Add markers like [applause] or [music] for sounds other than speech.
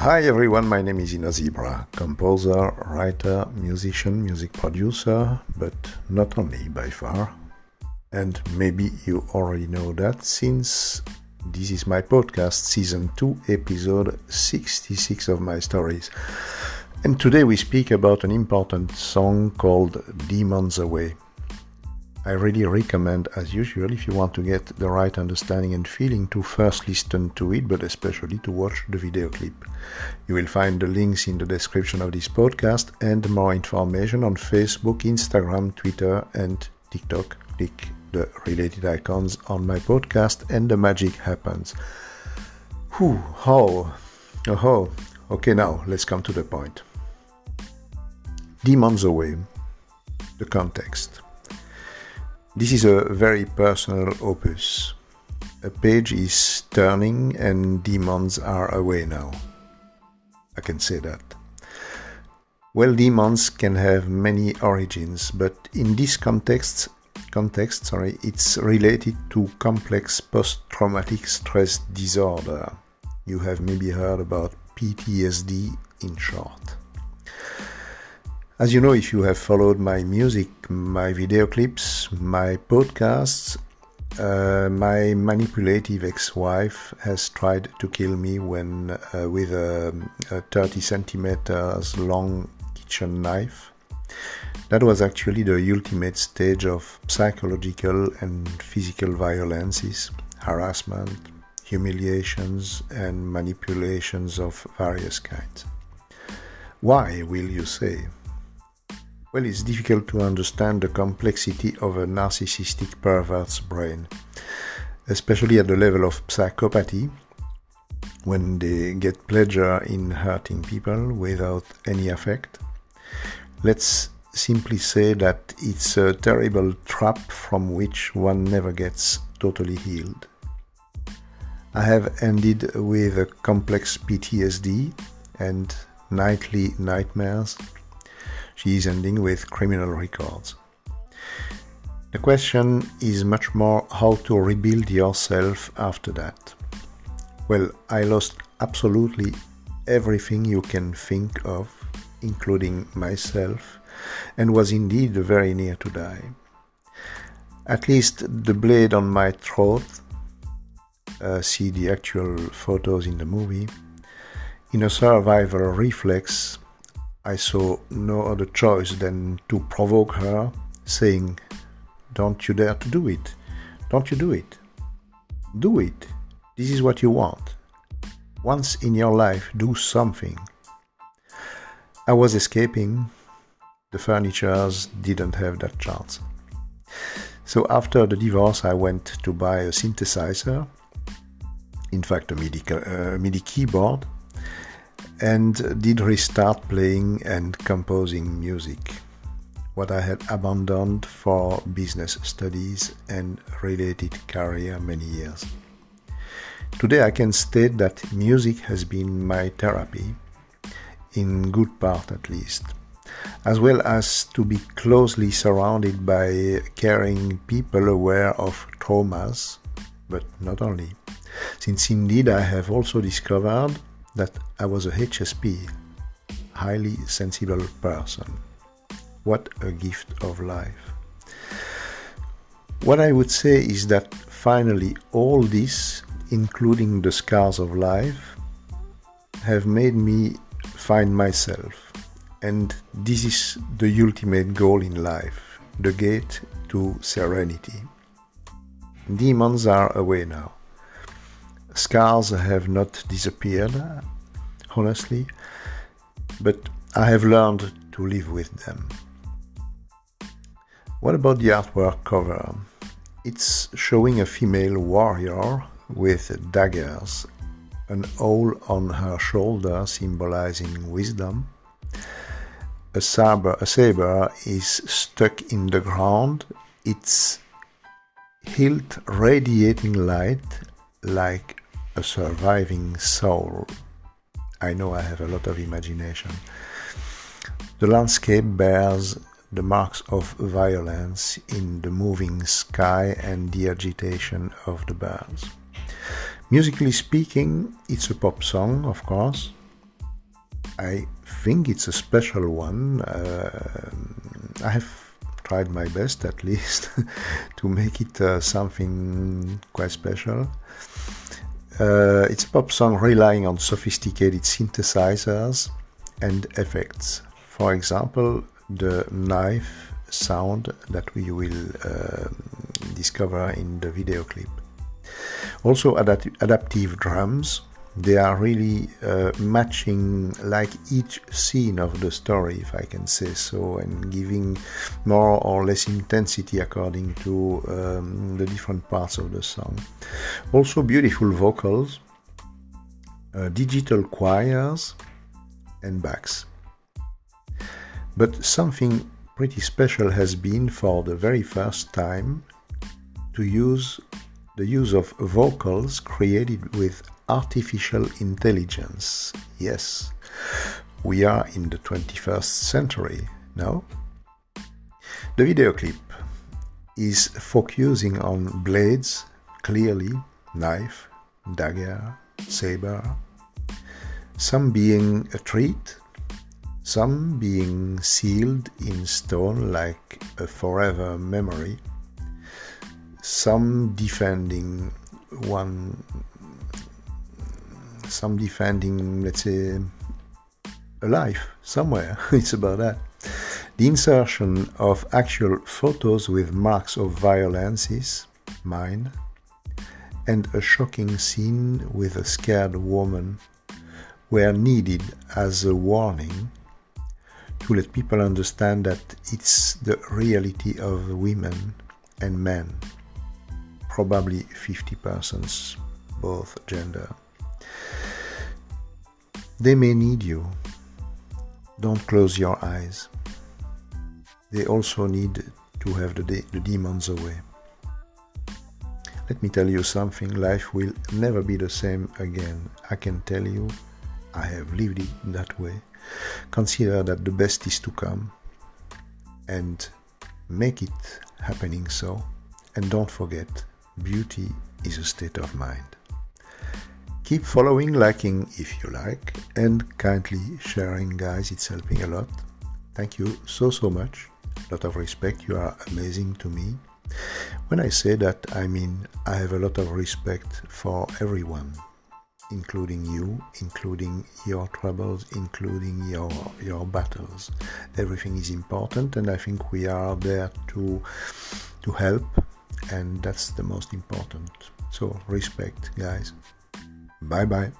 Hi everyone, my name is EnoZebra, composer, writer, musician, music producer, but not only by far. And maybe you already know that since this is my podcast, season 2, episode 66 of my stories. And today we speak about an important song called Demons Away. I really recommend, as usual, if you want to get the right understanding and feeling, to first listen to it, but especially to watch the video clip. You will find the links in the description of this podcast and more information on Facebook, Instagram, Twitter, and TikTok. Click the related icons on my podcast, and the magic happens. Whew, how? Oh, okay, now let's come to the point. Demons Away. The context. This is a very personal opus. A page is turning and demons are away now. I can say that. Well, demons can have many origins, but in this context, context, sorry, it's related to complex post-traumatic stress disorder. You have maybe heard about PTSD in short. As you know, if you have followed my music, my video clips, my podcasts, uh, my manipulative ex-wife has tried to kill me when uh, with a, a 30 centimeters long kitchen knife. That was actually the ultimate stage of psychological and physical violences, harassment, humiliations, and manipulations of various kinds. Why, will you say? Well, it's difficult to understand the complexity of a narcissistic pervert's brain, especially at the level of psychopathy, when they get pleasure in hurting people without any effect. Let's simply say that it's a terrible trap from which one never gets totally healed. I have ended with a complex PTSD and nightly nightmares she is ending with criminal records. The question is much more how to rebuild yourself after that. Well, I lost absolutely everything you can think of, including myself, and was indeed very near to die. At least the blade on my throat, uh, see the actual photos in the movie, in a survival reflex I saw no other choice than to provoke her, saying, Don't you dare to do it. Don't you do it. Do it. This is what you want. Once in your life, do something. I was escaping. The furnitures didn't have that chance. So after the divorce, I went to buy a synthesizer, in fact, a MIDI, uh, MIDI keyboard and did restart playing and composing music, what I had abandoned for business studies and related career many years. Today I can state that music has been my therapy, in good part at least, as well as to be closely surrounded by caring people aware of traumas, but not only, since indeed I have also discovered that I was a HSP, highly sensible person. What a gift of life. What I would say is that finally all this, including the scars of life, have made me find myself. And this is the ultimate goal in life, the gate to serenity. Demons are away now. Scars have not disappeared, honestly, but I have learned to live with them. What about the artwork cover? It's showing a female warrior with daggers, an owl on her shoulder symbolizing wisdom. A saber, a saber is stuck in the ground, its hilt radiating light like a surviving soul. I know I have a lot of imagination. The landscape bears the marks of violence in the moving sky and the agitation of the birds. Musically speaking, it's a pop song, of course, I think it's a special one. Uh, I have tried my best at least [laughs] to make it uh, something quite special. Uh, it's pop song relying on sophisticated synthesizers and effects. For example, the knife sound that we will uh, discover in the video clip. Also, adapt adaptive drums they are really uh, matching like each scene of the story if i can say so and giving more or less intensity according to um, the different parts of the song. Also beautiful vocals uh, digital choirs and backs. But something pretty special has been for the very first time to use the use of vocals created with artificial intelligence. Yes, we are in the 21st century now. The video clip is focusing on blades, clearly, knife, dagger, saber, some being a treat, some being sealed in stone like a forever memory, some defending one some defending, let's say, a life somewhere. [laughs] it's about that. The insertion of actual photos with marks of violence is mine, and a shocking scene with a scared woman were needed as a warning to let people understand that it's the reality of women and men, probably 50 persons, both gender. They may need you. Don't close your eyes. They also need to have the, de- the demons away. Let me tell you something life will never be the same again. I can tell you, I have lived it that way. Consider that the best is to come and make it happening so. And don't forget, beauty is a state of mind. Keep following, liking if you like, and kindly sharing, guys. It's helping a lot. Thank you so, so much. A lot of respect. You are amazing to me. When I say that, I mean I have a lot of respect for everyone, including you, including your troubles, including your your battles. Everything is important, and I think we are there to to help, and that's the most important. So respect, guys. Bye bye.